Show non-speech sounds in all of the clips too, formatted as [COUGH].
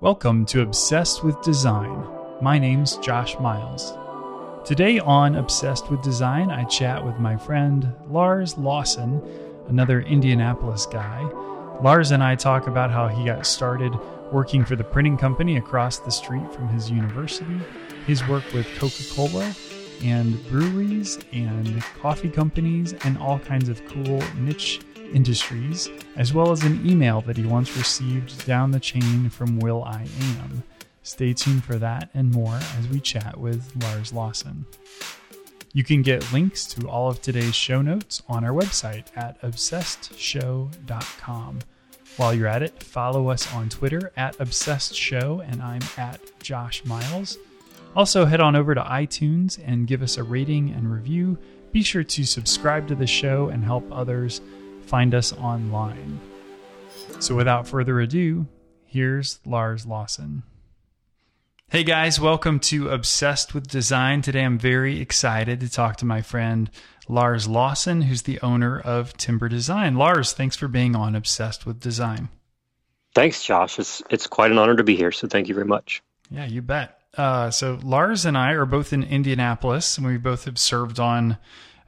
Welcome to Obsessed with Design. My name's Josh Miles. Today on Obsessed with Design, I chat with my friend Lars Lawson, another Indianapolis guy. Lars and I talk about how he got started working for the printing company across the street from his university, his work with Coca Cola, and breweries and coffee companies, and all kinds of cool niche industries, as well as an email that he once received down the chain from Will I Am. Stay tuned for that and more as we chat with Lars Lawson. You can get links to all of today's show notes on our website at obsessedshow.com. While you're at it, follow us on Twitter at Obsessed Show, and I'm at Josh Miles. Also, head on over to iTunes and give us a rating and review. Be sure to subscribe to the show and help others find us online. So, without further ado, here's Lars Lawson. Hey guys, welcome to Obsessed with Design. Today I'm very excited to talk to my friend Lars Lawson, who's the owner of Timber Design. Lars, thanks for being on Obsessed with Design. Thanks, Josh. It's it's quite an honor to be here. So thank you very much. Yeah, you bet. Uh, so Lars and I are both in Indianapolis, and we both have served on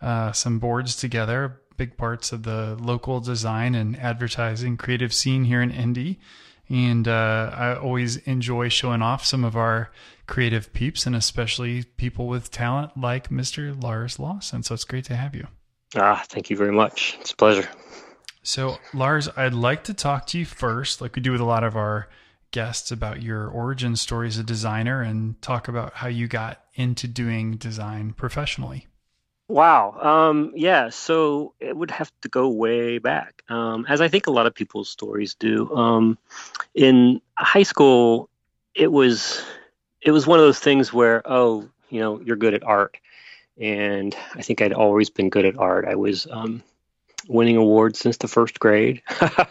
uh, some boards together, big parts of the local design and advertising creative scene here in Indy. And uh, I always enjoy showing off some of our creative peeps and especially people with talent like Mr. Lars Lawson. So it's great to have you. Ah, thank you very much. It's a pleasure. So, Lars, I'd like to talk to you first, like we do with a lot of our guests, about your origin story as a designer and talk about how you got into doing design professionally. Wow. Um, yeah. So it would have to go way back, um, as I think a lot of people's stories do. Um, in high school, it was it was one of those things where, oh, you know, you're good at art, and I think I'd always been good at art. I was um, winning awards since the first grade.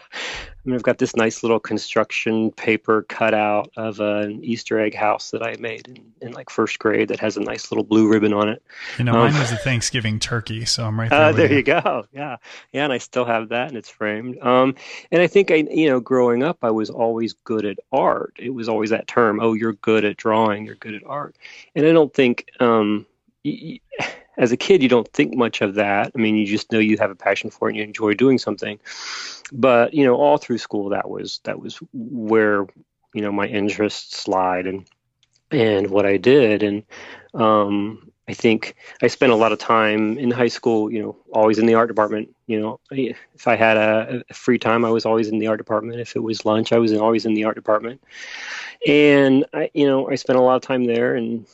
[LAUGHS] I mean, I've got this nice little construction paper cutout of an Easter egg house that I made in, in like first grade that has a nice little blue ribbon on it. You know, mine um, was a Thanksgiving turkey, so I'm right [LAUGHS] there. Uh, there you. you. go. Yeah, yeah, and I still have that, and it's framed. Um, and I think I, you know, growing up, I was always good at art. It was always that term, "Oh, you're good at drawing. You're good at art." And I don't think. Um, y- as a kid, you don't think much of that. I mean, you just know you have a passion for it and you enjoy doing something. But you know, all through school, that was that was where you know my interests lied and and what I did. And um, I think I spent a lot of time in high school. You know, always in the art department. You know, if I had a, a free time, I was always in the art department. If it was lunch, I was always in the art department. And I, you know, I spent a lot of time there, and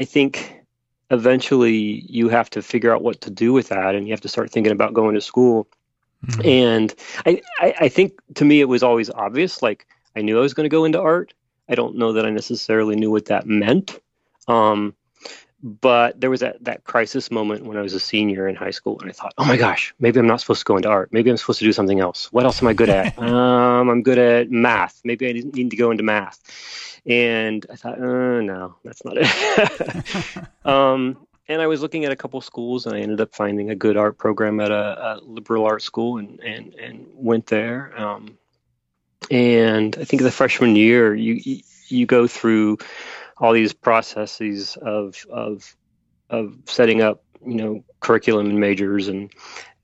I think eventually you have to figure out what to do with that and you have to start thinking about going to school. Mm-hmm. and I, I, I think to me it was always obvious like i knew i was going to go into art. I don't know that i necessarily knew what that meant. Um, but there was that, that crisis moment when i was a senior in high school and i thought oh my gosh maybe i'm not supposed to go into art. Maybe i'm supposed to do something else. What else am i good at? [LAUGHS] Um, i'm good at math. Maybe i need to go into math and I thought, uh, no, that's not it. [LAUGHS] um, and I was looking at a couple schools, and I ended up finding a good art program at a, a liberal arts school, and and and went there. Um, and I think the freshman year, you you go through all these processes of of of setting up, you know, curriculum and majors, and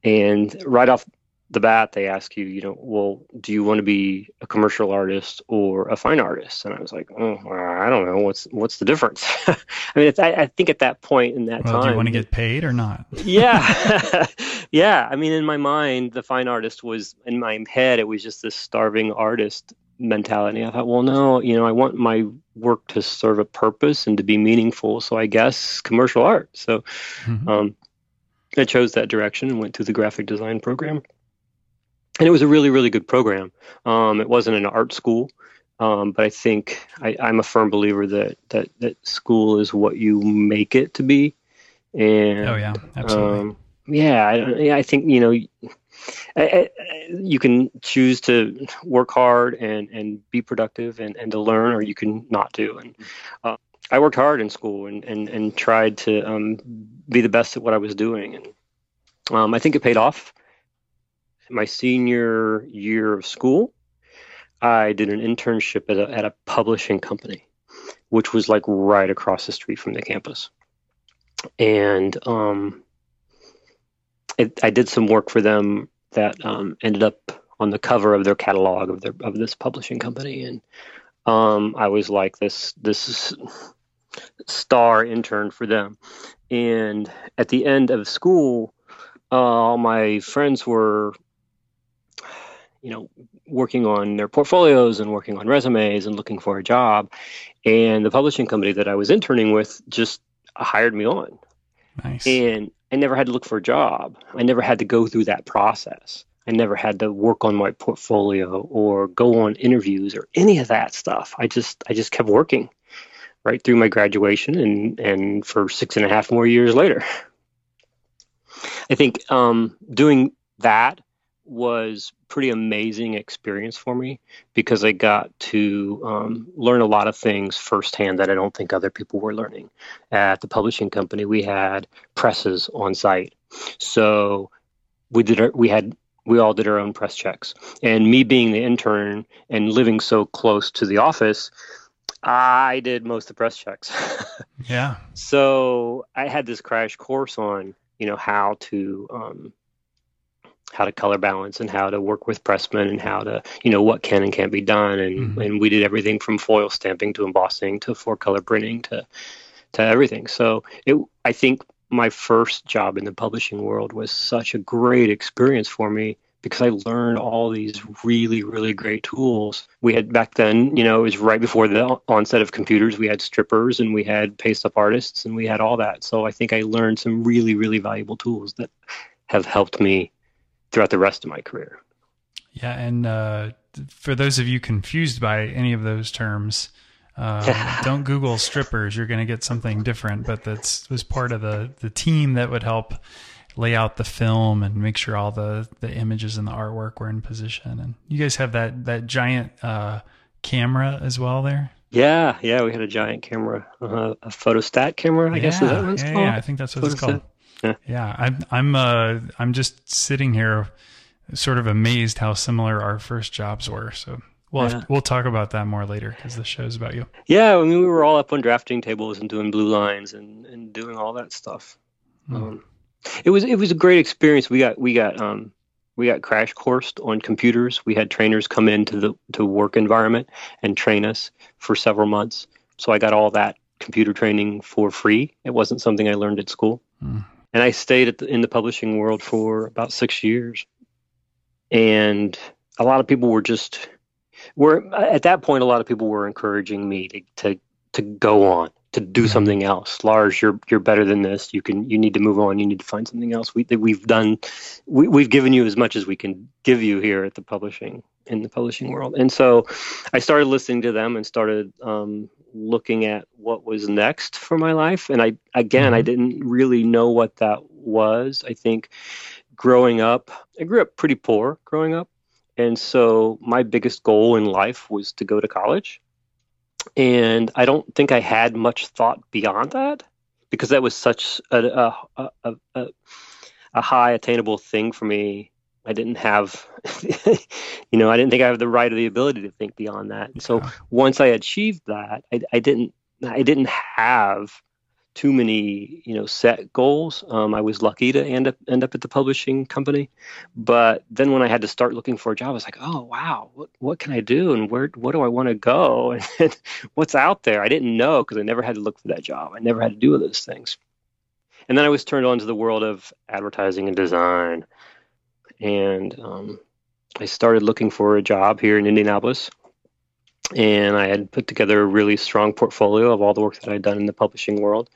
and right off the bat they ask you you know well do you want to be a commercial artist or a fine artist? And i was like oh, i don't know. What's what's the difference? [LAUGHS] I mean it's I, I, think at that point in that well, time do you want to get paid or not? [LAUGHS] Yeah. [LAUGHS] Yeah. I mean in my mind the fine artist was in my head it was just this starving artist mentality. I thought well no you know i want my work to serve a purpose and to be meaningful. So i guess commercial art. So mm-hmm. um, I chose that direction and went to the graphic design program and it was a really really good program. Um, it wasn't an art school, um, but I think I, am a firm believer that, that that school is what you make it to be. And oh yeah, absolutely. Um, yeah, I, I, think you know. I, I, you can choose to work hard and, and be productive and, and to learn, or you can not do. And uh, I worked hard in school and, and, and tried to um, be the best at what I was doing. And um, I think it paid off my senior year of school, I did an internship at a, at a publishing company, which was like right across the street from the campus. And um, it, I did some work for them that um, ended up on the cover of their catalog of their of this publishing company, and um, I was like this this star intern for them. And at the end of school, uh, all my friends were, you know, working on their portfolios and working on resumes and looking for a job. And the publishing company that I was interning with just hired me on. Nice. And I never had to look for a job. I never had to go through that process. I never had to work on my portfolio or go on interviews or any of that stuff. I just I just kept working right through my graduation and and for six and a half more years later. I think um, doing that was pretty amazing experience for me because I got to um, learn a lot of things firsthand that I don't think other people were learning. At the publishing company, we had presses on site, so we did our, we had we all did our own press checks. And me being the intern and living so close to the office, I did most of the press checks. yeah. [LAUGHS] So I had this crash course on you know how to um, how to color balance and how to work with pressmen and how to you know what can and can't be done and mm-hmm. and we did everything from foil stamping to embossing to four color printing to to everything so it i think my first job in the publishing world was such a great experience for me because I learned all these really, really great tools. We had back then, you know, it was right before the onset of computers. We had strippers and we had paste up artists and we had all that. So I think I learned some really, really valuable tools that have helped me throughout the rest of my career. Yeah, and uh, for those of you confused by any of those terms, uh, [LAUGHS] don't Google strippers. You're going to get something different. But that was part of the the team that would help lay out the film and make sure all the the images and the artwork were in position. And you guys have that that giant uh, camera as well there. Yeah, yeah, we had a giant camera, uh, a photostat camera. I yeah, guess is that what it's yeah, called. Yeah, I think that's what photostat. it's called. [LAUGHS] Yeah, I'm I'm uh I'm just sitting here, sort of amazed how similar our first jobs were. So we'll yeah. we'll talk about that more later because the show's about you. Yeah, I mean we were all up on drafting tables and doing blue lines and and doing all that stuff. Hmm. Um, it was it was a great experience. We got we got um we got crash coursed on computers. We had trainers come into the to work environment and train us for several months. So I got all that computer training for free. It wasn't something I learned at school. Hmm and I stayed the, in the publishing world for about six years. And a lot of people were just were at that point. A lot of people were encouraging me to to to go on to do mm-hmm. something else. Lars, you're you're better than this. You can you need to move on. You need to find something else. We we've done we, we've given you as much as we can give you here at the publishing in the publishing world. And so I started listening to them and started um, looking at what was next for my life. And I, again, mm-hmm. I didn't really know what that was. I think growing up, I grew up pretty poor growing up. And so my biggest goal in life was to go to college. And I don't think I had much thought beyond that because that was such a, a, a, a, a high attainable thing for me I didn't have, [LAUGHS] you know, I didn't think I had the right or the ability to think beyond that. And so once I achieved that, I, I, didn't, I didn't have too many, you know, set goals. Um, I was lucky to end up end up at the publishing company, but then when I had to start looking for a job, I was like, oh wow, what what can I do and where what do I want to go [LAUGHS] and what's out there? I didn't know because I never had to look for that job. I never had to do those things. And then I was turned on to the world of advertising and design and um, I started looking for a job here in Indianapolis. And I had put together a really strong portfolio of all the work that I'd done in the publishing world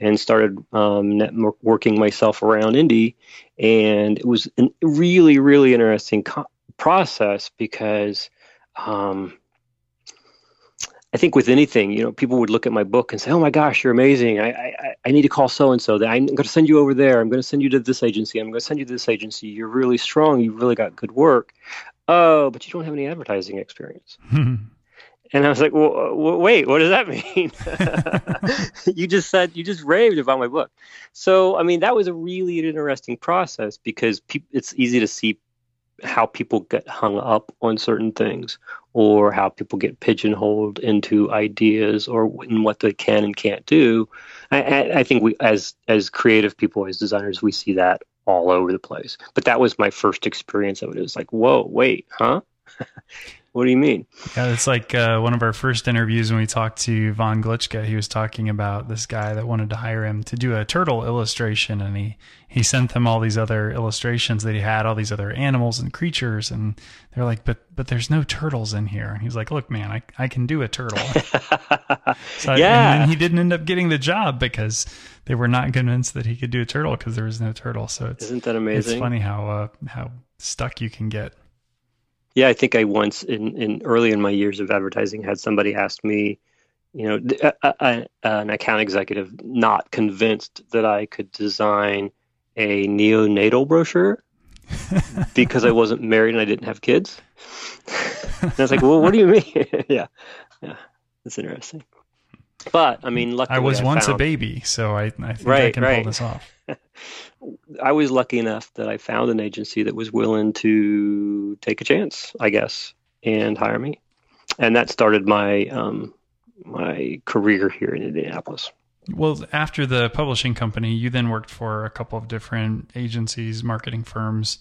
and started um, networking myself around Indy. And it was a really, really interesting co- process because um, I think with anything, you know, people would look at my book and say, "Oh my gosh, you're amazing! I I, I need to call so and so. I'm going to send you over there. I'm going to send you to this agency. I'm going to send you to this agency. You're really strong. You've really got good work. Oh, but you don't have any advertising experience." [LAUGHS] and I was like, well, wait, what does that mean? [LAUGHS] you just said you just raved about my book. So, I mean, that was a really interesting process because pe- it's easy to see how people get hung up on certain things or how people get pigeonholed into ideas or in what they can and can't do. I, I think we, as as creative people, as designers, we see that all over the place. But that was my first experience of it. It was like, whoa, wait, huh? What do you mean? Yeah, it's like uh, one of our first interviews when we talked to Von Glitchka. He was talking about this guy that wanted to hire him to do a turtle illustration, and he he sent them all these other illustrations that he had, all these other animals and creatures, and they're like, "But but there's no turtles in here." And he's like, "Look, man, I I can do a turtle." [LAUGHS] so yeah, and he didn't end up getting the job because they were not convinced that he could do a turtle because there was no turtle. So it's isn't that amazing? It's funny how uh, how stuck you can get. Yeah, I think I once in, in early in my years of advertising had somebody ask me, you know, a, a, a, an account executive not convinced that I could design a neonatal brochure [LAUGHS] because I wasn't married and I didn't have kids. and I was like, well, what do you mean? [LAUGHS] yeah, yeah, that's interesting. But I mean, luckily, I was I once found, a baby, so I, I think right, I can right. pull this off. [LAUGHS] I was lucky enough that I found an agency that was willing to take a chance, I guess, and hire me, and that started my um, my career here in Indianapolis. Well, after the publishing company, you then worked for a couple of different agencies, marketing firms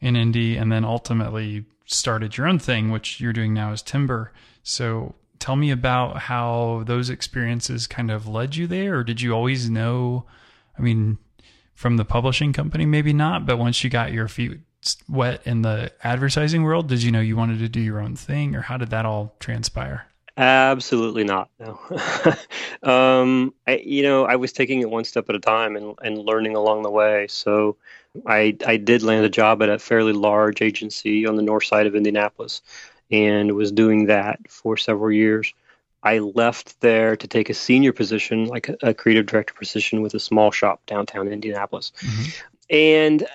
in Indy, and then ultimately started your own thing, which you're doing now as Timber. So tell me about how those experiences kind of led you there, or did you always know? I mean, from the publishing company, maybe not, but once you got your feet wet in the advertising world, did you know you wanted to do your own thing, or how did that all transpire? Absolutely not. No. [LAUGHS] um, I, you know, I was taking it one step at a time and, and learning along the way. So I, I did land a job at a fairly large agency on the north side of Indianapolis and was doing that for several years. I left there to take a senior position, like a, a creative director position with a small shop downtown Indianapolis. Mm-hmm. And,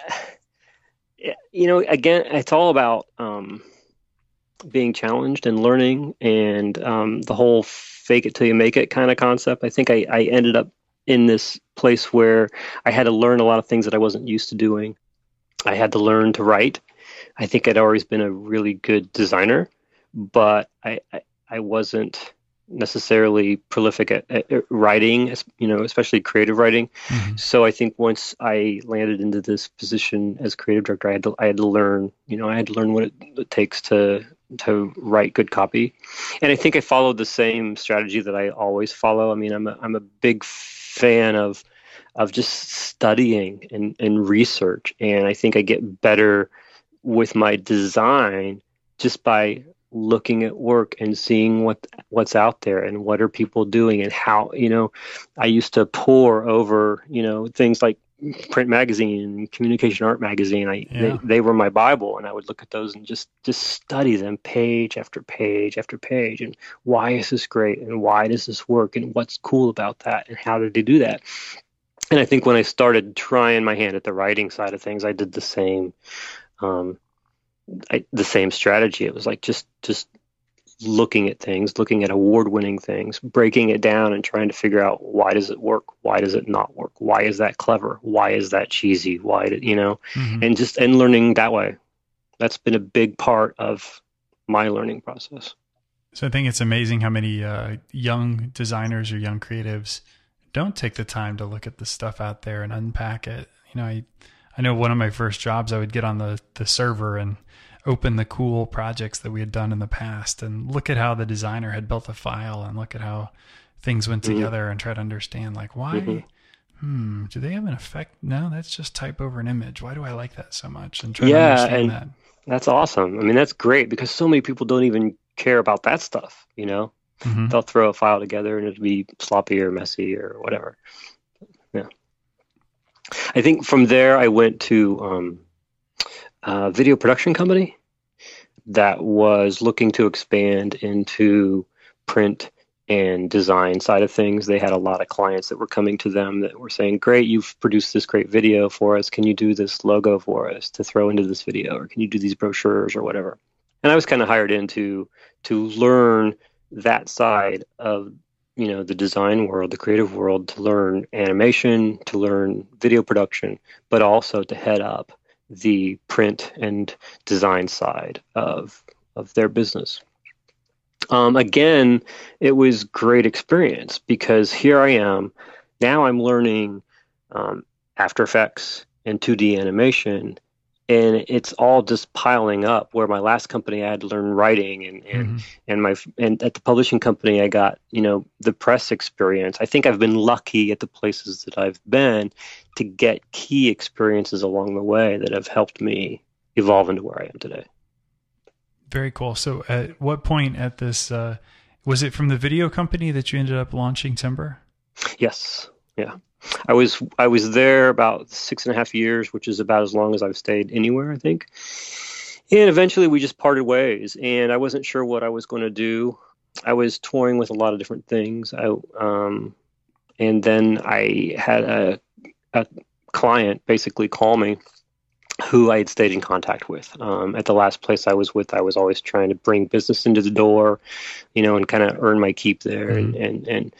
you know, again, it's all about um, being challenged and learning and um, the whole fake it till you make it kind of concept. I think I, I ended up in this place where I had to learn a lot of things that I wasn't used to doing. I had to learn to write. I think I'd always been a really good designer, but I, I, I wasn't necessarily prolific at, at, writing, you know, especially creative writing. Mm-hmm. So I think once I landed into this position as creative director, I had to I had to learn, you know, I had to learn what it, it takes to to write good copy. And I think I followed the same strategy that I always follow. I mean, I'm a, I'm a big fan of of just studying and, and research, and I think I get better with my design just by looking at work and seeing what what's out there and what are people doing and how you know i used to pore over you know things like print magazine communication art magazine. I yeah. they, they were my bible and i would look at those and just just study them page after page after page and why is this great and why does this work and what's cool about that and how did they do that? And i think when i started trying my hand at the writing side of things i did the same. Um, I, the same strategy. It was like just just looking at things, looking at award-winning things, breaking it down and trying to figure out why does it work? Why does it not work? Why is that clever? Why is that cheesy? Why did you know? Mm-hmm. And just and learning that way. That's been a big part of my learning process. So I think it's amazing how many uh, young designers or young creatives don't take the time to look at the stuff out there and unpack it. You know, I I know one of my first jobs, I would get on the the server and open the cool projects that we had done in the past and look at how the designer had built a file and look at how things went mm-hmm. together and try to understand like why mm-hmm. hmm do they have an effect? No that's just type over an image. Why do i like that so much? And try yeah, to understand and that. that's awesome. I mean that's great because so many people don't even care about that stuff you know? Mm-hmm. they'll throw a file together and it'll be sloppy or messy or whatever i think from there i went to um, a video production company that was looking to expand into print and design side of things. They had a lot of clients that were coming to them that were saying, "Great, you've produced this great video for us. Can you do this logo for us to throw into this video, or can you do these brochures or whatever?" And I was kind of hired into to learn that side of you know the design world, the creative world, to learn animation, to learn video production, but also to head up the print and design side of of their business. Um, again, it was great experience because here I am. Now I'm learning um, After Effects and 2D animation, and it's all just piling up. Where my last company, I had to learn writing, and and, mm-hmm. and my and at the publishing company, I got you know the press experience. I think I've been lucky at the places that I've been to get key experiences along the way that have helped me evolve into where I am today. Very cool. So, at what point at this uh, was it from the video company that you ended up launching Timber? Yes. Yeah. I was I was there about six and a half years, which is about as long as I've stayed anywhere, I think. And eventually, we just parted ways, and I wasn't sure what I was going to do. I was touring with a lot of different things. I um, and then I had a a client basically call me who I had stayed in contact with. Um, at the last place I was with, I was always trying to bring business into the door, you know, and kind of earn my keep there mm-hmm. and, and, and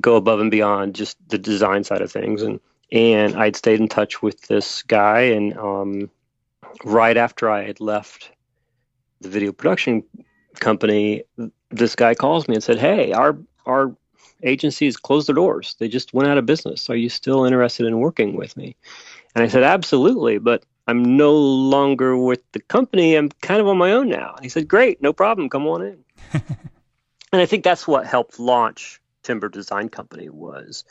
go above and beyond just the design side of things. And, and I'd stayed in touch with this guy. And um, right after I had left the video production company, this guy calls me and said, Hey, our, our agencies closed their doors. They just went out of business. Are you still interested in working with me? And I said, absolutely, but I'm no longer with the company. I'm kind of on my own now. And he said, great, no problem. Come on in. [LAUGHS] and I think that's what helped launch Timber Design Company was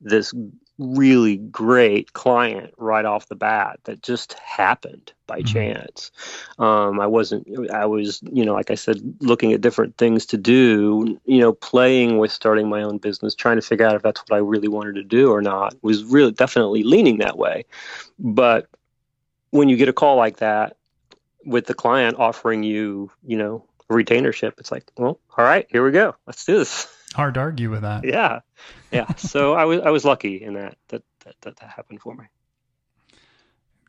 this really great client right off the bat that just happened by mm-hmm. chance. Um, I wasn't, I was, you know, like I said, looking at different things to do, you know, playing with starting my own business, trying to figure out if that's what I really wanted to do or not, was really definitely leaning that way. But when you get a call like that with the client offering you, you know, a retainership, it's like, well, all right, here we go. Let's do this. Hard to argue with that. Yeah, yeah. so I was I was lucky in that that that that, that happened for me.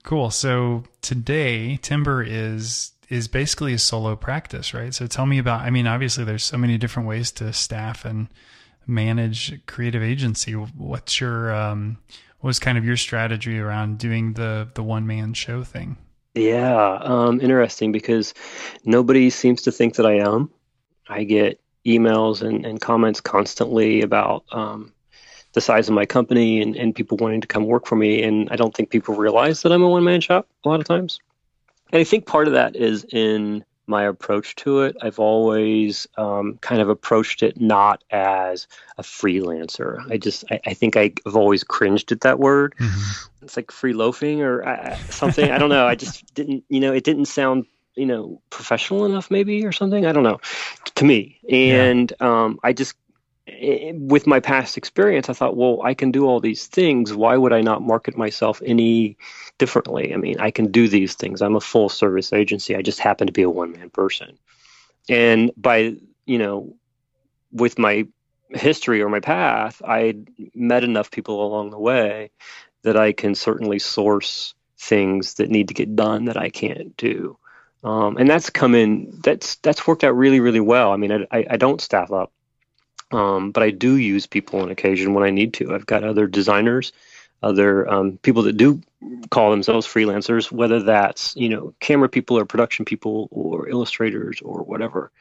Cool. So today, Timber is is basically a solo practice, right? So tell me about. I mean, obviously, there's so many different ways to staff and manage creative agency. What's your um, what was kind of your strategy around doing the the one man show thing? Yeah, um, interesting because nobody seems to think that I am. I get emails and, and comments constantly about um, the size of my company and, and people wanting to come work for me. And I don't think people realize that I'm a one man shop a lot of times. And I think part of that is in my approach to it. I've always um, kind of approached it not as a freelancer. I just, I, I think I've always cringed at that word. Mm-hmm. It's like free loafing or uh, something. I don't know. I just didn't, you know, it didn't sound you know professional enough maybe or something? I don't know. To me. And yeah. um, i just eh, with my past experience i thought well i can do all these things. Why would i not market myself any differently? I mean i can do these things. I'm a full service agency. I just happen to be a one man person. And by you know with my history or my path i met enough people along the way that i can certainly source things that need to get done that i can't do um, and that's come in. That's that's worked out really really well. I mean, I, I, I don't staff up, um, but I do use people on occasion when I need to. I've got other designers, other um, people that do call themselves freelancers, whether that's you know camera people or production people or illustrators or whatever,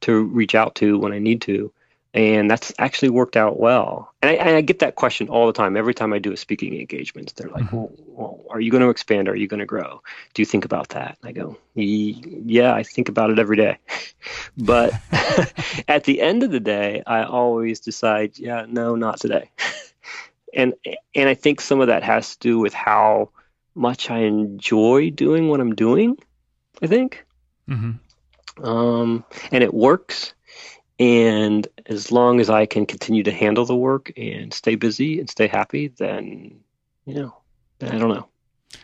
to reach out to when I need to and that's actually worked out well. And I, and I, get that question all the time. Every time I do a speaking engagement, they're like, mm-hmm. well, well, are you going to expand? Are you going to grow? Do you think about that?" And I go, "Yeah, I think about it every day." [LAUGHS] but [LAUGHS] at the end of the day, I always decide, "Yeah, no, not today." [LAUGHS] and and I think some of that has to do with how much I enjoy doing what I'm doing. I think, mm-hmm. um, and it works and as long as I can continue to handle the work and stay busy and stay happy, then, you know, I don't know.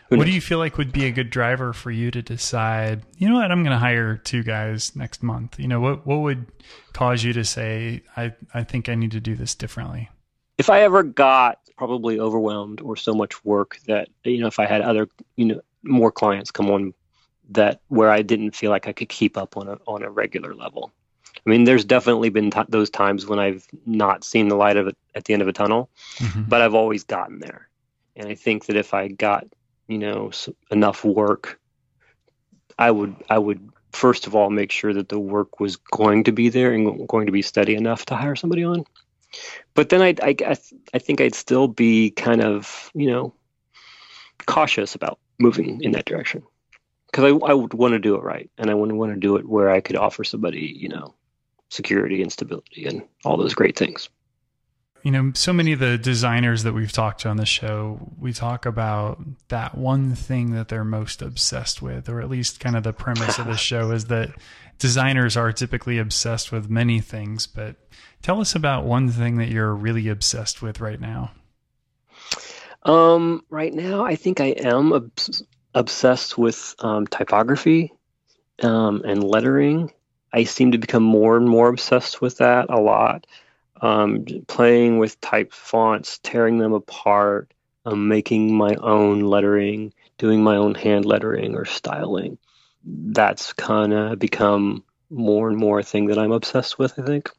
Who what knows? do you feel like would be a good driver for you to decide, you know what, I'm going to hire two guys next month? You know, what, what would cause you to say, I, I think I need to do this differently? If I ever got probably overwhelmed or so much work that, you know, if I had other, you know, more clients come on that where I didn't feel like I could keep up on a, on a regular level, I mean, there's definitely been t- those times when I've not seen the light of it at the end of a tunnel, mm-hmm. but I've always gotten there. And I think that if I got you know enough work, I would I would first of all make sure that the work was going to be there and going to be steady enough to hire somebody on. But then I I I think I'd still be kind of you know cautious about moving in that direction because I, I would want to do it right and I wouldn't want to do it where I could offer somebody you know security and stability and all those great things you know, so many of the designers that we've talked to on the show, we talk about that one thing that they're most obsessed with, or at least kind of the premise of the [LAUGHS] show is that designers are typically obsessed with many things. But tell us about one thing that you're really obsessed with right now. Um, right now, I think I am obs- obsessed with um, typography um, and lettering. I seem to become more and more obsessed with that a lot um, playing with type fonts, tearing them apart, um, making my own lettering, doing my own hand lettering or styling. That's kind of become more and more a thing that I'm obsessed with, I think.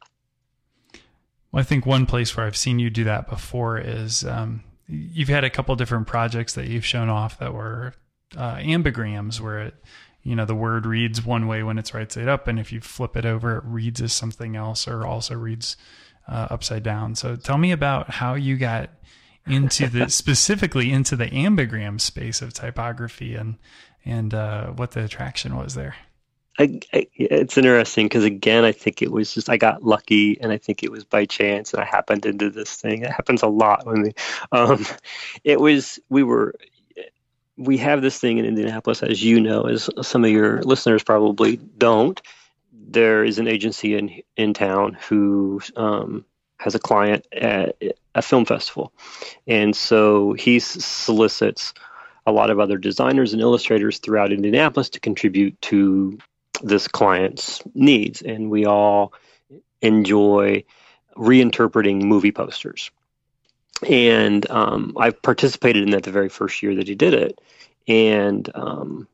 Well, I think one place where I've seen you do that before is um, you've had a couple different projects that you've shown off that were uh, ambigrams, where it, you know, the word reads one way when it's right side up, and if you flip it over, it reads as something else, or also reads uh, upside down. So tell me about how you got into the [LAUGHS] specifically into the ambigram space of typography and and uh, what the attraction was there. I, I, it's interesting because again, I think it was just I got lucky, and I think it was by chance, and I happened into this thing. It happens a lot when we. Um, it was we were we have this thing in Indianapolis, as you know, as some of your listeners probably don't. There is an agency in in town who um, has a client at a film festival, and so he solicits a lot of other designers and illustrators throughout Indianapolis to contribute to this client's needs, and we all enjoy reinterpreting movie posters. And um, I participated in that the very first year that he did it, and um,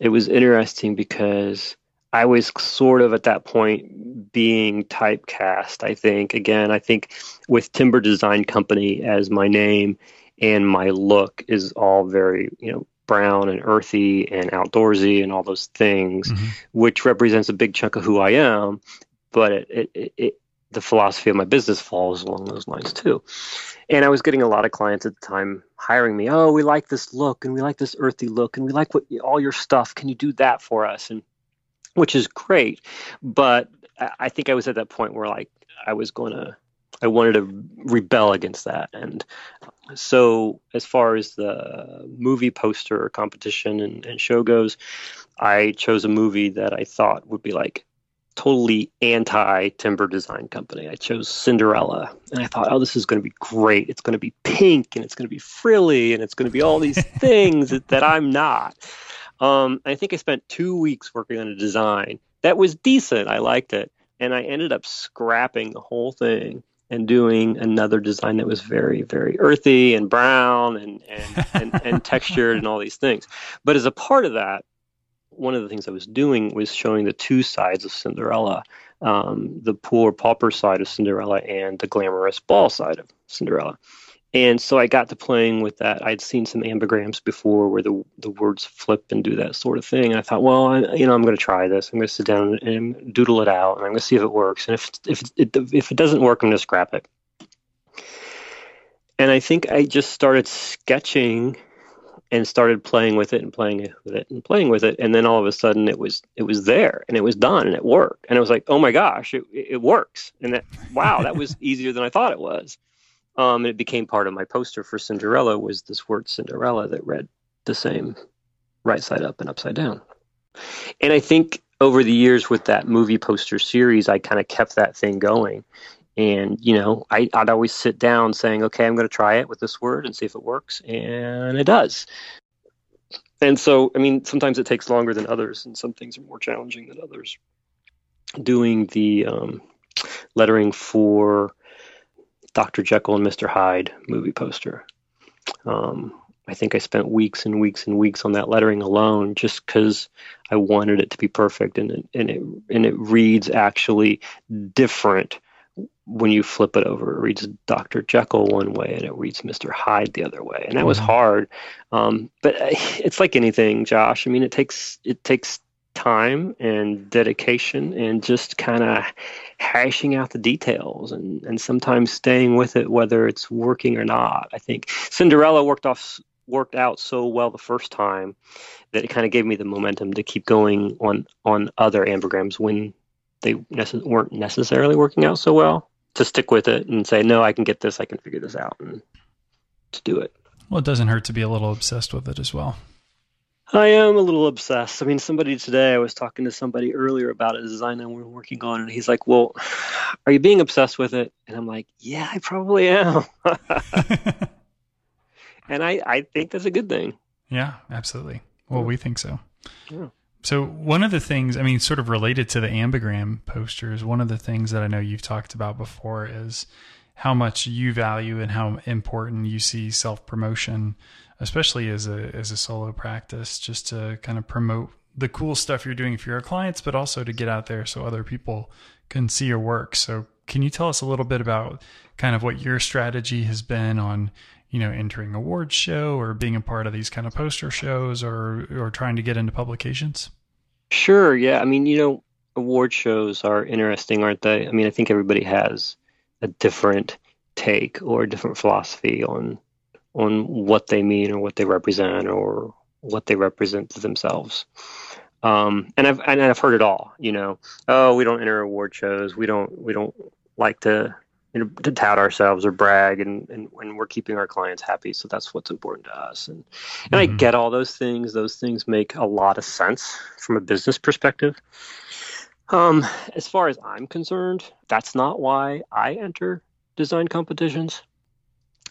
it was interesting because I was sort of at that point being typecast. I think again, I think with Timber Design Company as my name and my look is all very you know brown and earthy and outdoorsy and all those things, mm-hmm. which represents a big chunk of who I am. But it, it, it, the philosophy of my business falls along those lines too. And I was getting a lot of clients at the time hiring me. Oh, we like this look and we like this earthy look and we like what all your stuff. Can you do that for us? And which is great. But I think I was at that point where like I was going to, I wanted to rebel against that. And so as far as the movie poster competition and, and show goes, I chose a movie that I thought would be like totally anti timber design company. I chose Cinderella and I thought, oh, this is going to be great. It's going to be pink and it's going to be frilly and it's going to be all these [LAUGHS] things that, that I'm not. Um, I think I spent two weeks working on a design that was decent. I liked it. And I ended up scrapping the whole thing and doing another design that was very, very earthy and brown and, and, and, and [LAUGHS] textured and all these things. But as a part of that, one of the things I was doing was showing the two sides of Cinderella um, the poor pauper side of Cinderella and the glamorous ball side of Cinderella. And so I got to playing with that. I'd seen some ambigrams before where the the words flip and do that sort of thing. And I thought, well, I, you know, I'm going to try this. I'm going to sit down and doodle it out, and I'm going to see if it works. And if if it, if it doesn't work, I'm going to scrap it. And I think I just started sketching and started playing with it and playing with it and playing with it and then all of a sudden it was it was there and it was done and it worked and it was like oh my gosh it, it works and that wow that was [LAUGHS] easier than i thought it was um, and it became part of my poster for Cinderella was this word Cinderella that read the same right side up and upside down. And I think over the years with that movie poster series, I kind of kept that thing going. And, you know, I, would always sit down saying, okay, I'm going to try it with this word and see if it works. And it does. And so, I mean, sometimes it takes longer than others, and some things are more challenging than others. Doing the um, lettering for Dr. Jekyll and Mr. Hyde movie poster. Um, I think I spent weeks and weeks and weeks on that lettering alone just because I wanted it to be perfect and it, and it and it reads actually different when you flip it over, it reads Dr. Jekyll one way and it reads Mr. Hyde the other way. And that was mm-hmm. hard. Um, but uh, [LAUGHS] it's like anything, Josh. I mean, it takes, it takes time and dedication and just kind of hashing out the details and, and sometimes staying with it, whether it's working or not. I think Cinderella worked off, worked out so well the first time that it kind of gave me the momentum to keep going on, on other ambigrams when they nece- weren't necessarily working out so well to stick with it and say, no, I can get this, I can figure this out, and to do it. Well, it doesn't hurt to be a little obsessed with it as well. I am a little obsessed. I mean, somebody today, I was talking to somebody earlier about a design that we're working on, and he's like, Well, are you being obsessed with it? And I'm like, Yeah, I probably am. [LAUGHS] and I, I think that's a good thing. Yeah, absolutely. Well, we think so. Yeah. So one of the things, I mean, sort of related to the ambigram posters, one of the things that I know you've talked about before is how much you value and how important you see self promotion, especially as a as a solo practice, just to kind of promote the cool stuff you're doing for your clients, but also to get out there so other people can see your work. So can you tell us a little bit about kind of what your strategy has been on you know, entering awards show or being a part of these kind of poster shows or or trying to get into publications? Sure, yeah. I mean, you know, award shows are interesting, aren't they? I mean, I think everybody has a different take or a different philosophy on on what they mean or what they represent or what they represent to themselves. Um, and I've and I've heard it all. You know, oh, we don't enter award shows. We don't we don't like to you know, to tout ourselves or brag and, and, and we're keeping our clients happy. So that's what's important to us. And, and mm-hmm. I get all those things. Those things make a lot of sense from a business perspective. Um, as far as I'm concerned, that's not why I enter design competitions.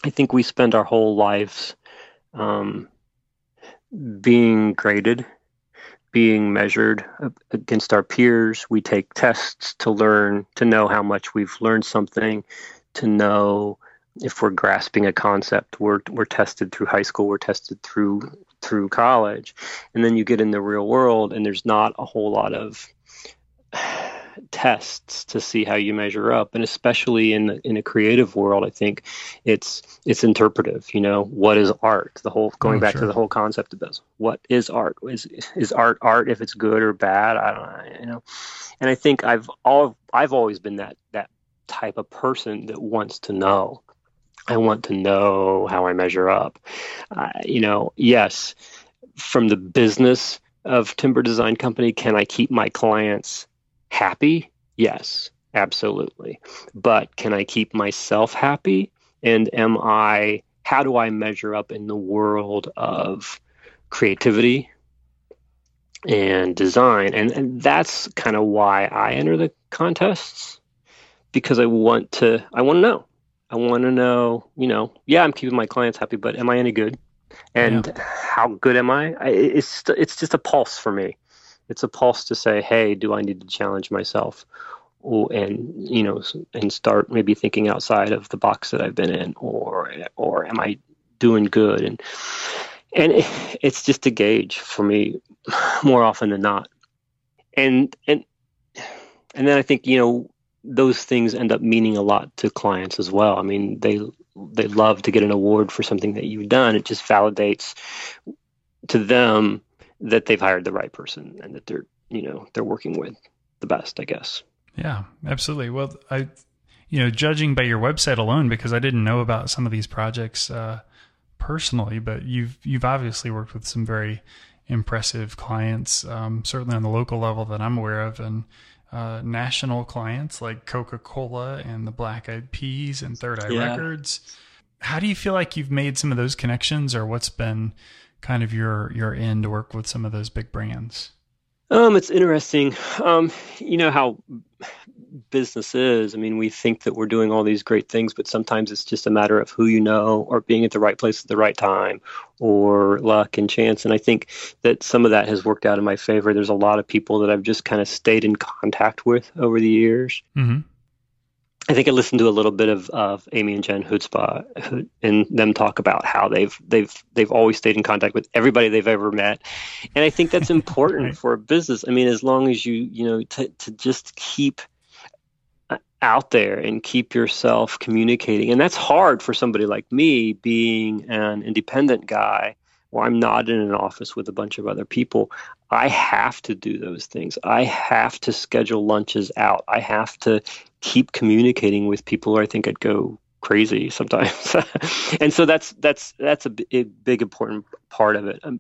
I think we spend our whole lives um, being graded being measured against our peers. We take tests to learn, to know how much we've learned something, to know if we're grasping a concept. We're, we're tested through high school, we're tested through through college. And then you get in the real world and there's not a whole lot of tests to see how you measure up. And especially in in a creative world i think it's it's interpretive you know what is art? The whole going oh, back sure. to the whole concept of this what is art? Is is art art if it's good or bad? I don't know you know. And i think i've all i've always been that that type of person that wants to know. I want to know how i measure up. Uh, you know yes from the business of timber design company can i keep my clients happy? Yes, absolutely. But can I keep myself happy? And am I, how do I measure up in the world of creativity and design? And, and that's kind of why I enter the contests because I want to, I want to know. I want to know, you know, yeah, I'm keeping my clients happy, but am I any good? And yeah. how good am I? I? It's it's just a pulse for me it's a pulse to say, hey, do I need to challenge myself? and you know and start maybe thinking outside of the box that I've been in or or am I doing good? And and it's just a gauge for me [SIGHS] more often than not. And and and then I think you know those things end up meaning a lot to clients as well. I mean they they love to get an award for something that you've done. It just validates to them that they've hired the right person and that they're you know they're working with the best i guess. Yeah absolutely. Well i you know judging by your website alone because i didn't know about some of these projects uh, personally but you've you've obviously worked with some very impressive clients um, certainly on the local level that i'm aware of and uh, national clients like coca-cola and the black eyed peas and third eye yeah. records. How do you feel like you've made some of those connections or what's been kind of your your end to work with some of those big brands? Um, it's interesting. Um, you know how business is. I mean, we think that we're doing all these great things, but sometimes it's just a matter of who you know, or being at the right place at the right time, or luck and chance. And I think that some of that has worked out in my favor. There's a lot of people that I've just kind of stayed in contact with over the years. Mm-hmm. I think I listened to a little bit of, of Amy and Jen Hoodzpah and them talk about how they've they've they've always stayed in contact with everybody they've ever met, and I think that's [LAUGHS] important right. for a business. I mean, as long as you you know to to just keep. Uh, out there and keep yourself communicating. And that's hard for somebody like me, being an independent guy, where I'm not in an office with a bunch of other people. I have to do those things. I have to schedule lunches out. I have to keep communicating with people, or I think I'd go crazy sometimes. [LAUGHS] and so that's that's that's a big, big important part of it. Um,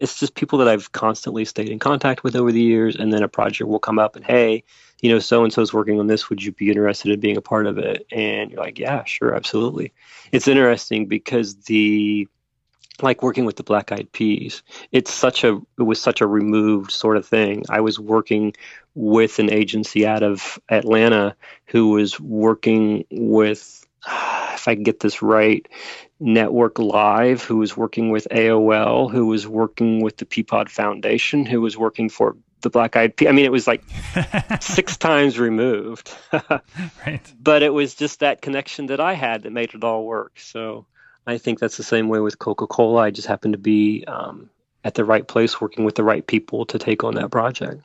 it's just people that I've constantly stayed in contact with over the years, and then a project will come up and hey, you know, so and so is working on this. Would you be interested in being a part of it? And you're like, yeah, sure, absolutely. It's interesting because the like working with the Black Eyed Peas, it's such a it was such a removed sort of thing. I was working with an agency out of Atlanta who was working with [SIGHS] if I can get this right, Network Live, who was working with AOL, who was working with the Peapod Foundation, who was working for the Black Eyed Peas. I mean, it was like [LAUGHS] six times removed. [LAUGHS] right. But it was just that connection that I had that made it all work. So I think that's the same way with Coca Cola. I just happened to be um, at the right place, working with the right people to take on that project.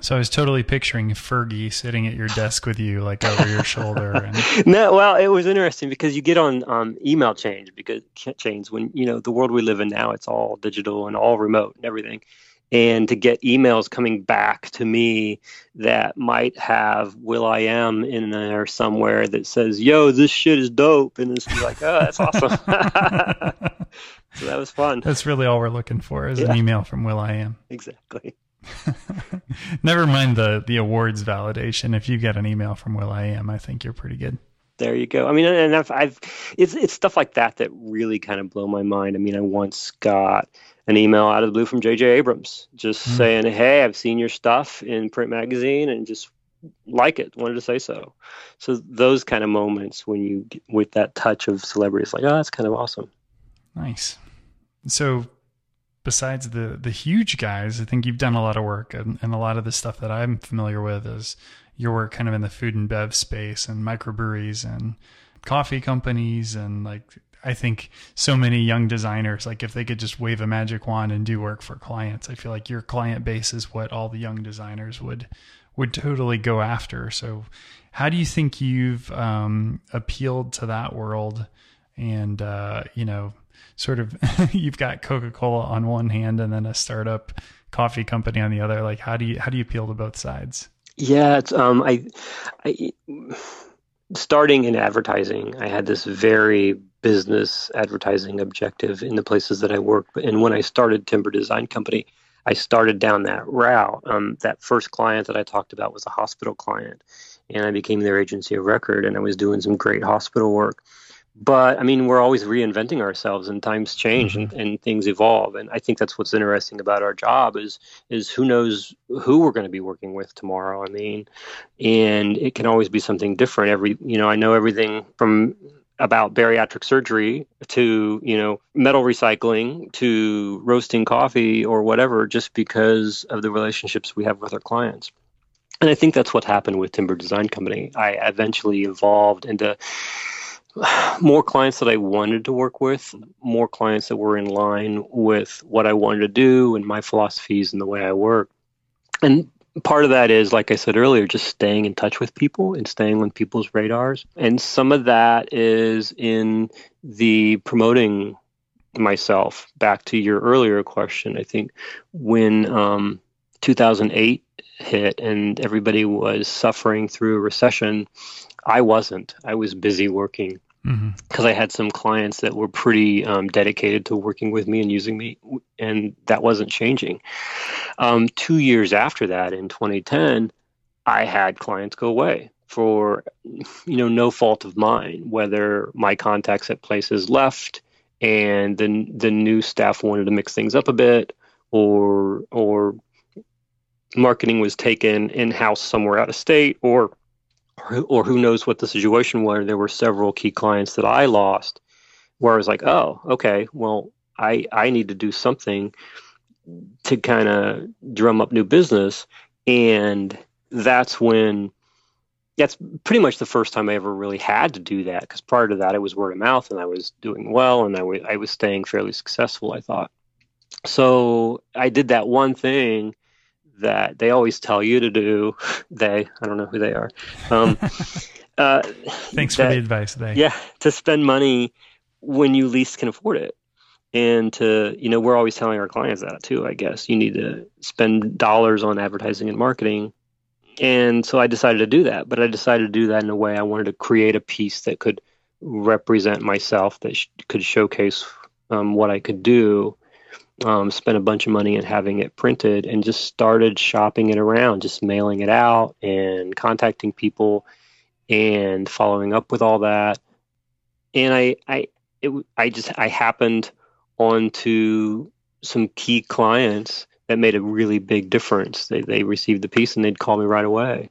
So I was totally picturing Fergie sitting at your desk with you, like over your shoulder. And... [LAUGHS] no, well, it was interesting because you get on um, email change because chains when you know the world we live in now, it's all digital and all remote and everything. And to get emails coming back to me that might have will.i.am in there somewhere that says, "Yo, this shit is dope," and it's like, "Oh, that's awesome." [LAUGHS] so that was fun. That's really all we're looking for is yeah. an email from will.i.am. Exactly. [LAUGHS] Never mind the the awards validation. If you get an email from will.i.am, I think you're pretty good. There you go. I mean, and I've, I've it's it's stuff like that that really kind of blow my mind. I mean, I once got an email out of the blue from J.J. Abrams just mm. saying, "Hey, I've seen your stuff in print magazine and just like it. Wanted to say so." So those kind of moments when you with that touch of celebrity, it's like, oh, that's kind of awesome. Nice. So besides the the huge guys, I think you've done a lot of work, and, and, a lot of the stuff that I'm familiar with is your work kind of in the food and bev space and microbreweries and coffee companies and like I think so many young designers like if they could just wave a magic wand and do work for clients, I feel like your client base is what all the young designers would would totally go after. So, how do you think you've um, appealed to that world? And uh, you know, sort of [LAUGHS] you've got Coca-Cola on one hand and then a startup coffee company on the other. Like how do you how do you appeal to both sides? Yeah, it's um I I starting in advertising, I had this very business advertising objective in the places that I worked. And when I started Timber Design Company, I started down that route. Um, that first client that I talked about was a hospital client, and I became their agency of record, and I was doing some great hospital work but I mean, we're always reinventing ourselves, and times change mm-hmm. and, and things evolve. And I think that's what's interesting about our job is is who knows who we're going to be working with tomorrow. I mean, and it can always be something different. Every you know, I know everything from about bariatric surgery to you know metal recycling to roasting coffee or whatever, just because of the relationships we have with our clients. And I think that's what happened with Timber Design Company. I eventually evolved into more clients that I wanted to work with, more clients that were in line with what I wanted to do and my philosophies and the way I work. And part of that is, like I said earlier, just staying in touch with people and staying on people's radars. And some of that is in the promoting myself. Back to your earlier question, I think when um, 2008 hit and everybody was suffering through a recession, I wasn't. I was busy working because mm-hmm. I had some clients that were pretty um, dedicated to working with me and using me, and that wasn't changing. Um, two years after that, in 2010, I had clients go away for you know no fault of mine, whether my contacts at places left and then the new staff wanted to mix things up a bit, or or marketing was taken in house somewhere out of state, or or who knows what the situation was. There were several key clients that I lost where I was like, oh, okay, well, I, I need to do something to kind of drum up new business. And that's when, that's pretty much the first time I ever really had to do that. Because prior to that, it was word of mouth and I was doing well and I was staying fairly successful, I thought. So I did that one thing that they always tell you to do. They, I don't know who they are. Um, [LAUGHS] uh, Thanks that, for the advice. They, yeah, to spend money when you least can afford it. And to, you know, we're always telling our clients that too, I guess. You need to spend dollars on advertising and marketing. And so I decided to do that. But I decided to do that in a way I wanted to create a piece that could represent myself, that sh- could showcase um, what I could do um, spent a bunch of money in having it printed and just started shopping it around, just mailing it out and contacting people and following up with all that. And I, I, it, I just, I happened onto some key clients that made a really big difference. They, they received the piece and they'd call me right away.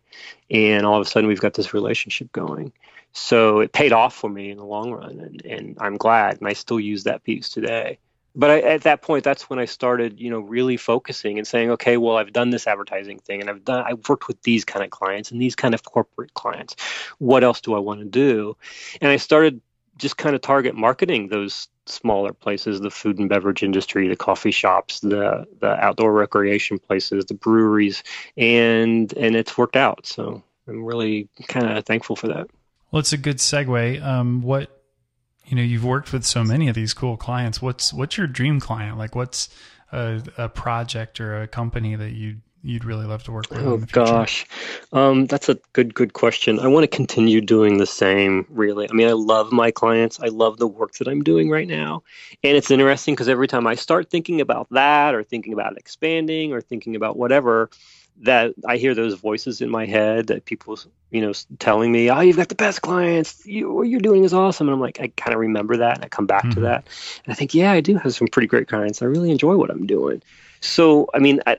And all of a sudden we've got this relationship going. So it paid off for me in the long run. And, and I'm glad. And I still use that piece today but I, at that point that's when i started you know really focusing and saying okay well i've done this advertising thing and i've done i've worked with these kind of clients and these kind of corporate clients. What else do i want to do? And i started just kind of target marketing those smaller places the food and beverage industry the coffee shops the the outdoor recreation places the breweries and and it's worked out. So i'm really kind of thankful for that. Well it's a good segue. Um, what you know you've worked with so many of these cool clients. What's what's your dream client? Like what's a, a project or a company that you you'd really love to work with oh gosh. Um, that's a good good question. I want to continue doing the same really. I mean i love my clients. I love the work that i'm doing right now. And it's interesting because every time i start thinking about that or thinking about expanding or thinking about whatever that I hear those voices in my head that people, you know, telling me, "Oh, you've got the best clients. You, what you're doing is awesome." And I'm like, I kind of remember that, and I come back mm-hmm. to that, and I think, yeah, I do have some pretty great clients. I really enjoy what I'm doing. So, I mean, I,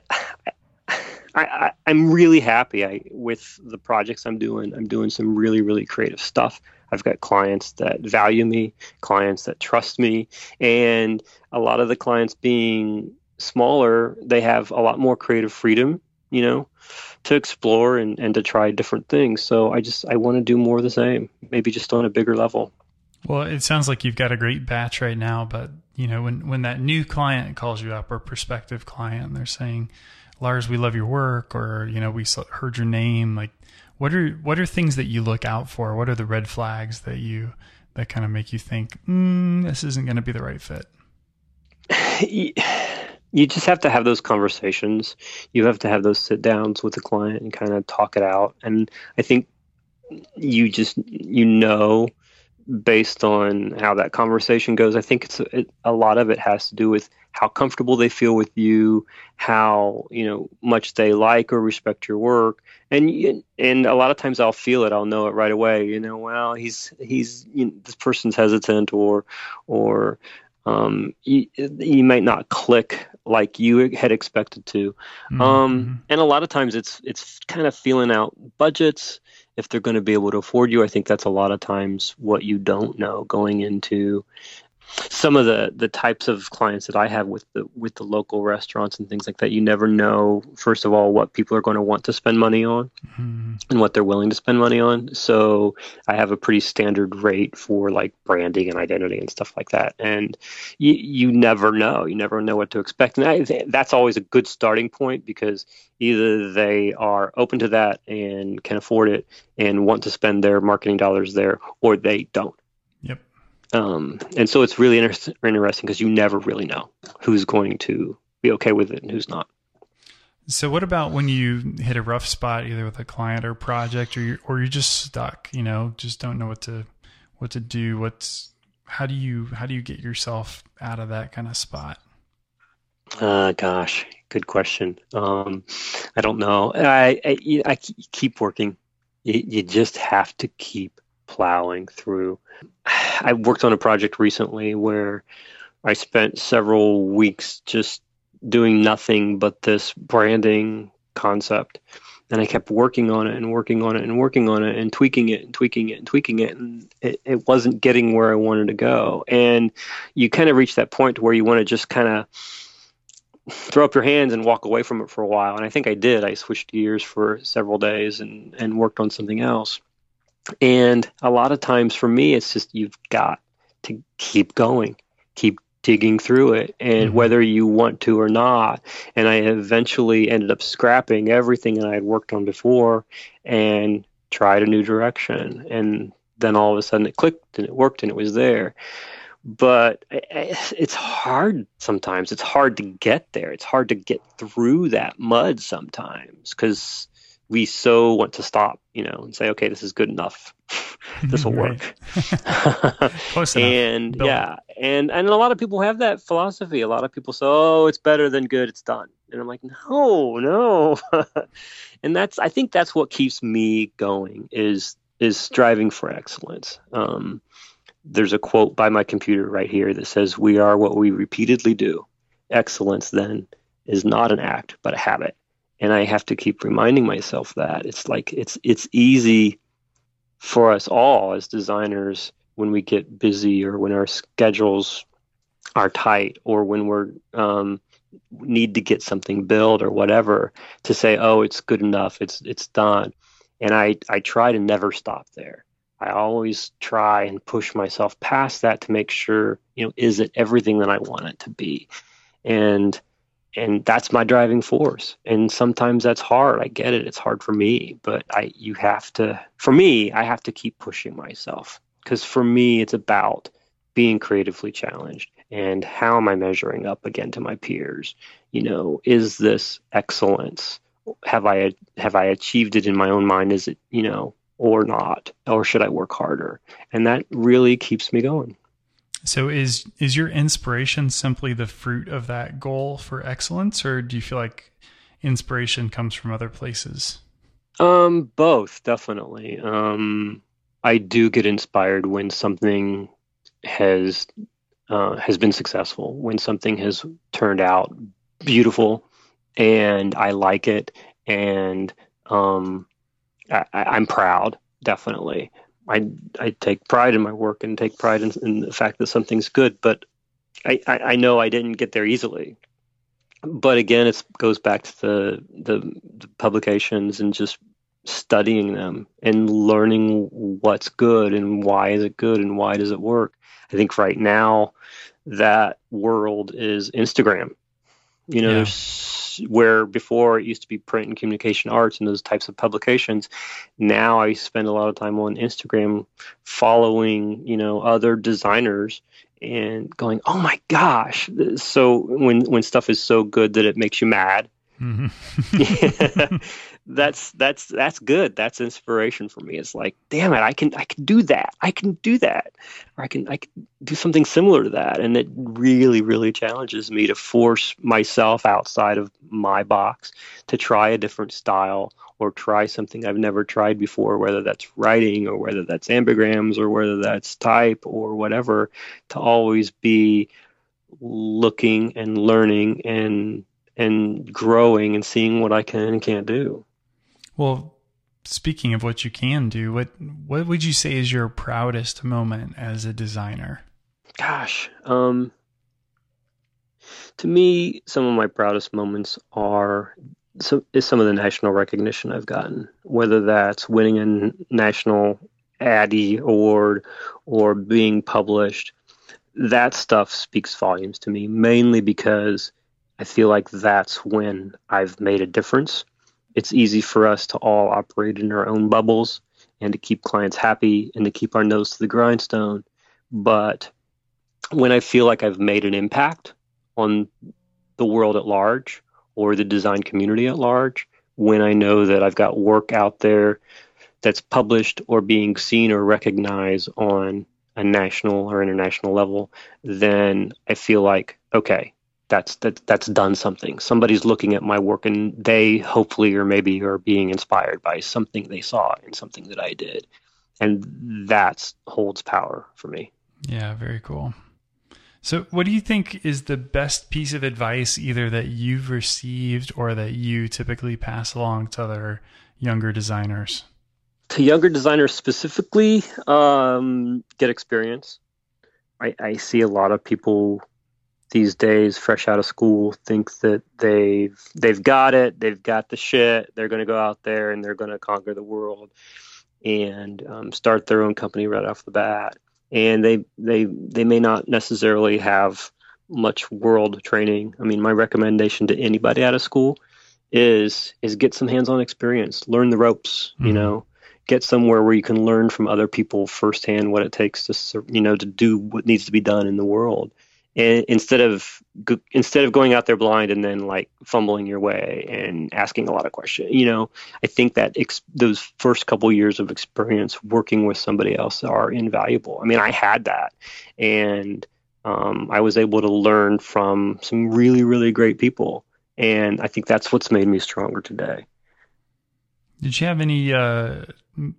I, I am really happy I, with the projects I'm doing. I'm doing some really, really creative stuff. I've got clients that value me, clients that trust me, and a lot of the clients being smaller, they have a lot more creative freedom you know, to explore and, and to try different things. So I just I want to do more of the same, maybe just on a bigger level. Well, it sounds like you've got a great batch right now, but you know, when when that new client calls you up or prospective client, they're saying, "Lars, we love your work," or you know, we heard your name. Like, what are what are things that you look out for? What are the red flags that you that kind of make you think, mm, "This isn't going to be the right fit"? [SIGHS] [SIGHS] you just have to have those conversations. You have to have those sit downs with the client and kind of talk it out. And I think you just you know based on how that conversation goes. I think it's it, a lot of it has to do with how comfortable they feel with you, how you know much they like or respect your work, and and a lot of times I'll feel it. I'll know it right away. You know, well he's he's you know, this person's hesitant or or um, you, you might not click like you had expected to. Mm-hmm. Um, and a lot of times it's it's kind of feeling out budgets if they're going to be able to afford you. I think that's a lot of times what you don't know going into some of the the types of clients that I have with the with the local restaurants and things like that, you never know. First of all, what people are going to want to spend money on, mm-hmm. and what they're willing to spend money on. So I have a pretty standard rate for like branding and identity and stuff like that. And you you never know. You never know what to expect. And I, that's always a good starting point because either they are open to that and can afford it and want to spend their marketing dollars there, or they don't. Um, and so it's really inter- interesting because you never really know who's going to be okay with it and who's not. So what about when you hit a rough spot either with a client or project or you're, or you're just stuck, you know, just don't know what to what to do, what's how do you how do you get yourself out of that kind of spot? Uh gosh, good question. Um I don't know. I I, I keep working. You, you just have to keep plowing through. I worked on a project recently where I spent several weeks just doing nothing but this branding concept. And I kept working on it and working on it and working on it and tweaking it and tweaking it and tweaking it. And it, it wasn't getting where I wanted to go. And you kind of reach that point where you want to just kind of throw up your hands and walk away from it for a while. And I think I did. I switched gears for several days and, and worked on something else. And a lot of times for me, it's just you've got to keep going, keep digging through it and mm-hmm. whether you want to or not. And i eventually ended up scrapping everything that i had worked on before and tried a new direction. And then all of a sudden it clicked and it worked and it was there. But it's hard sometimes. It's hard to get there. It's hard to get through that mud sometimes because we so want to stop you know and say okay this is good enough. [LAUGHS] This will work. [LAUGHS] And yeah and and a lot of people have that philosophy. A lot of people say oh it's better than good it's done. And i'm like no no. [LAUGHS] And that's i think that's what keeps me going is is striving for excellence. Um, there's a quote by my computer right here that says, We are what we repeatedly do. Excellence, then, is not an act, but a habit. And I have to keep reminding myself that. It's like it's it's easy for us all as designers when we get busy or when our schedules are tight or when we're um, need to get something built or whatever to say, oh, it's good enough, it's it's done. And I, I try to never stop there. I always try and push myself past that to make sure, you know, is it everything that I want it to be? And and that's my driving force. And sometimes that's hard. I get it. It's hard for me, but I you have to for me, I have to keep pushing myself because for me it's about being creatively challenged and how am I measuring up again to my peers? You know, is this excellence? Have I have I achieved it in my own mind? Is it, you know, or not or should i work harder and that really keeps me going so is is your inspiration simply the fruit of that goal for excellence or do you feel like inspiration comes from other places um both definitely um i do get inspired when something has uh, has been successful when something has turned out beautiful and i like it and um I, am proud, definitely. I, I take pride in my work and take pride in, in the fact that something's good, but I, I, I, know I didn't get there easily. But again, it goes back to the, the, the publications and just studying them and learning what's good and why is it good and why does it work. I think right now that world is Instagram. You know, yeah. there's where before it used to be print and communication arts and those types of publications. Now I spend a lot of time on Instagram following, you know, other designers and going, "Oh my gosh!" So when when stuff is so good that it makes you mad, mm-hmm. [LAUGHS] [LAUGHS] [LAUGHS] that's that's that's good. That's inspiration for me. It's like, damn it, I can I can do that. I can do that, or I can I can do something similar to that, and it really really challenges me to force myself outside of my box to try a different style or try something I've never tried before, whether that's writing or whether that's ambigrams or whether that's type or whatever. To always be looking and learning and and growing and seeing what I can and can't do. Well, speaking of what you can do, what what would you say is your proudest moment as a designer? Gosh, um, to me, some of my proudest moments are some is some of the national recognition I've gotten, whether that's winning a national Addy award or being published. That stuff speaks volumes to me, mainly because I feel like that's when I've made a difference it's easy for us to all operate in our own bubbles and to keep clients happy and to keep our nose to the grindstone. But when I feel like I've made an impact on the world at large or the design community at large, when I know that I've got work out there that's published or being seen or recognized on a national or international level, then I feel like, okay, that's that that's done something. Somebody's looking at my work and they hopefully or maybe are being inspired by something they saw and something that I did. And that holds power for me. Yeah, very cool. So, what do you think is the best piece of advice either that you've received or that you typically pass along to other younger designers? To younger designers specifically, um, get experience. I, I see a lot of people these days, fresh out of school, think that they've they've got it, they've got the shit. They're going to go out there and they're going to conquer the world and um, start their own company right off the bat. And they they they may not necessarily have much world training. I mean, my recommendation to anybody out of school is is get some hands-on experience, learn the ropes, mm-hmm. you know, get somewhere where you can learn from other people firsthand what it takes to you know to do what needs to be done in the world instead of instead of going out there blind and then like fumbling your way and asking a lot of questions you know i think that ex- those first couple years of experience working with somebody else are invaluable. I mean i had that. And um, i was able to learn from some really really great people. And i think that's what's made me stronger today. Did you have any uh,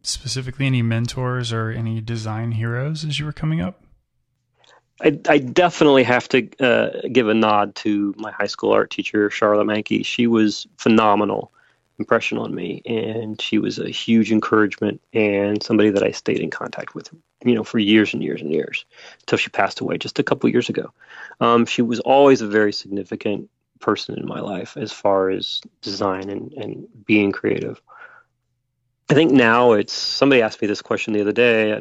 specifically any mentors or any design heroes as you were coming up I, I definitely have to uh, give a nod to my high school art teacher, Charlotte Mankey. She was phenomenal impression on me, and she was a huge encouragement and somebody that I stayed in contact with, you know, for years and years and years until she passed away just a couple years ago. Um, she was always a very significant person in my life as far as design and, and being creative. I think now it's somebody asked me this question the other day.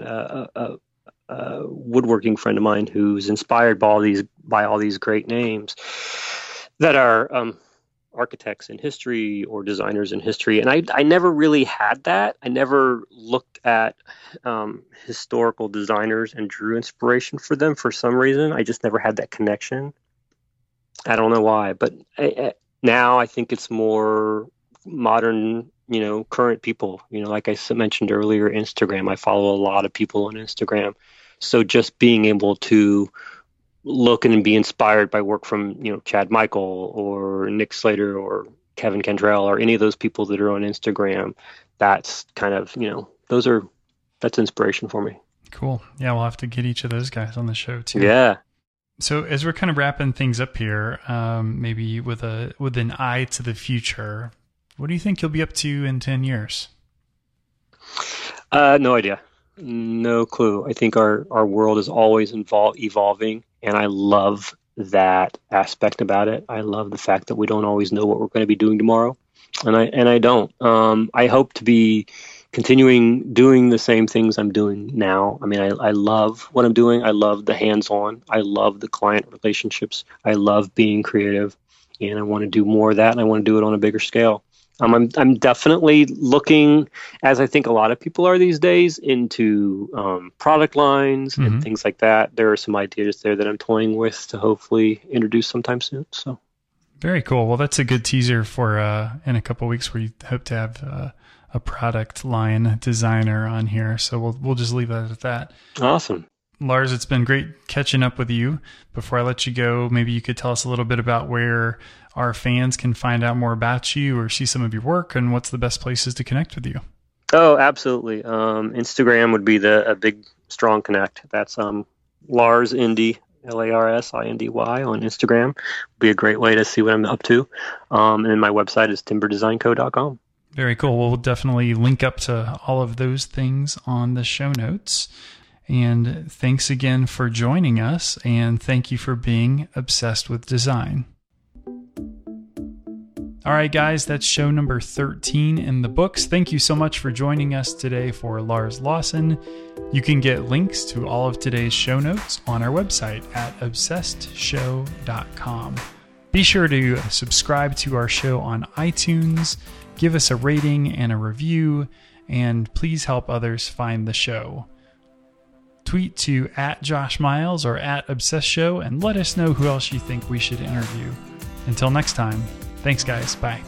Woodworking friend of mine who's inspired by all these by all these great names that are um, architects in history or designers in history. And I, I never really had that. I never looked at um, historical designers and drew inspiration for them for some reason. I just never had that connection. I don't know why, but I, I, now I think it's more modern you know current people you know like i mentioned earlier instagram i follow a lot of people on instagram so just being able to look and be inspired by work from you know Chad Michael or Nick Slater or Kevin Cantrell or any of those people that are on Instagram, that's kind of you know those are that's inspiration for me. Cool. Yeah, we'll have to get each of those guys on the show too. Yeah. So as we're kind of wrapping things up here, um, maybe with a with an eye to the future, what do you think you'll be up to in ten years? Uh, no idea. No clue. I think our, our world is always invol- evolving, and I love that aspect about it. I love the fact that we don't always know what we're going to be doing tomorrow, and I and I don't. Um, I hope to be continuing doing the same things I'm doing now. I mean, I, I love what I'm doing. I love the hands-on. I love the client relationships. I love being creative, and I want to do more of that, and I want to do it on a bigger scale. Um, I'm I'm definitely looking, as I think a lot of people are these days, into um, product lines mm-hmm. and things like that. There are some ideas there that I'm toying with to hopefully introduce sometime soon. So, very cool. Well, that's a good teaser for uh, in a couple weeks where you hope to have uh, a product line designer on here. So we'll we'll just leave that at that. Awesome. Lars, it's been great catching up with you. Before I let you go, maybe you could tell us a little bit about where our fans can find out more about you or see some of your work and what's the best places to connect with you. Oh, absolutely. Um, Instagram would be the a big strong connect. That's um, Lars Indy, L A R S I N D Y on Instagram. Would be a great way to see what I'm up to. Um, and my website is timberdesignco.com. Very cool. We'll definitely link up to all of those things on the show notes. And thanks again for joining us, and thank you for being obsessed with design. All right, guys, that's show number 13 in the books. Thank you so much for joining us today for Lars Lawson. You can get links to all of today's show notes on our website at obsessedshow.com. Be sure to subscribe to our show on iTunes, give us a rating and a review, and please help others find the show tweet to at Josh Miles or at Obsessed Show and let us know who else you think we should interview. Until next time, thanks, guys. Bye.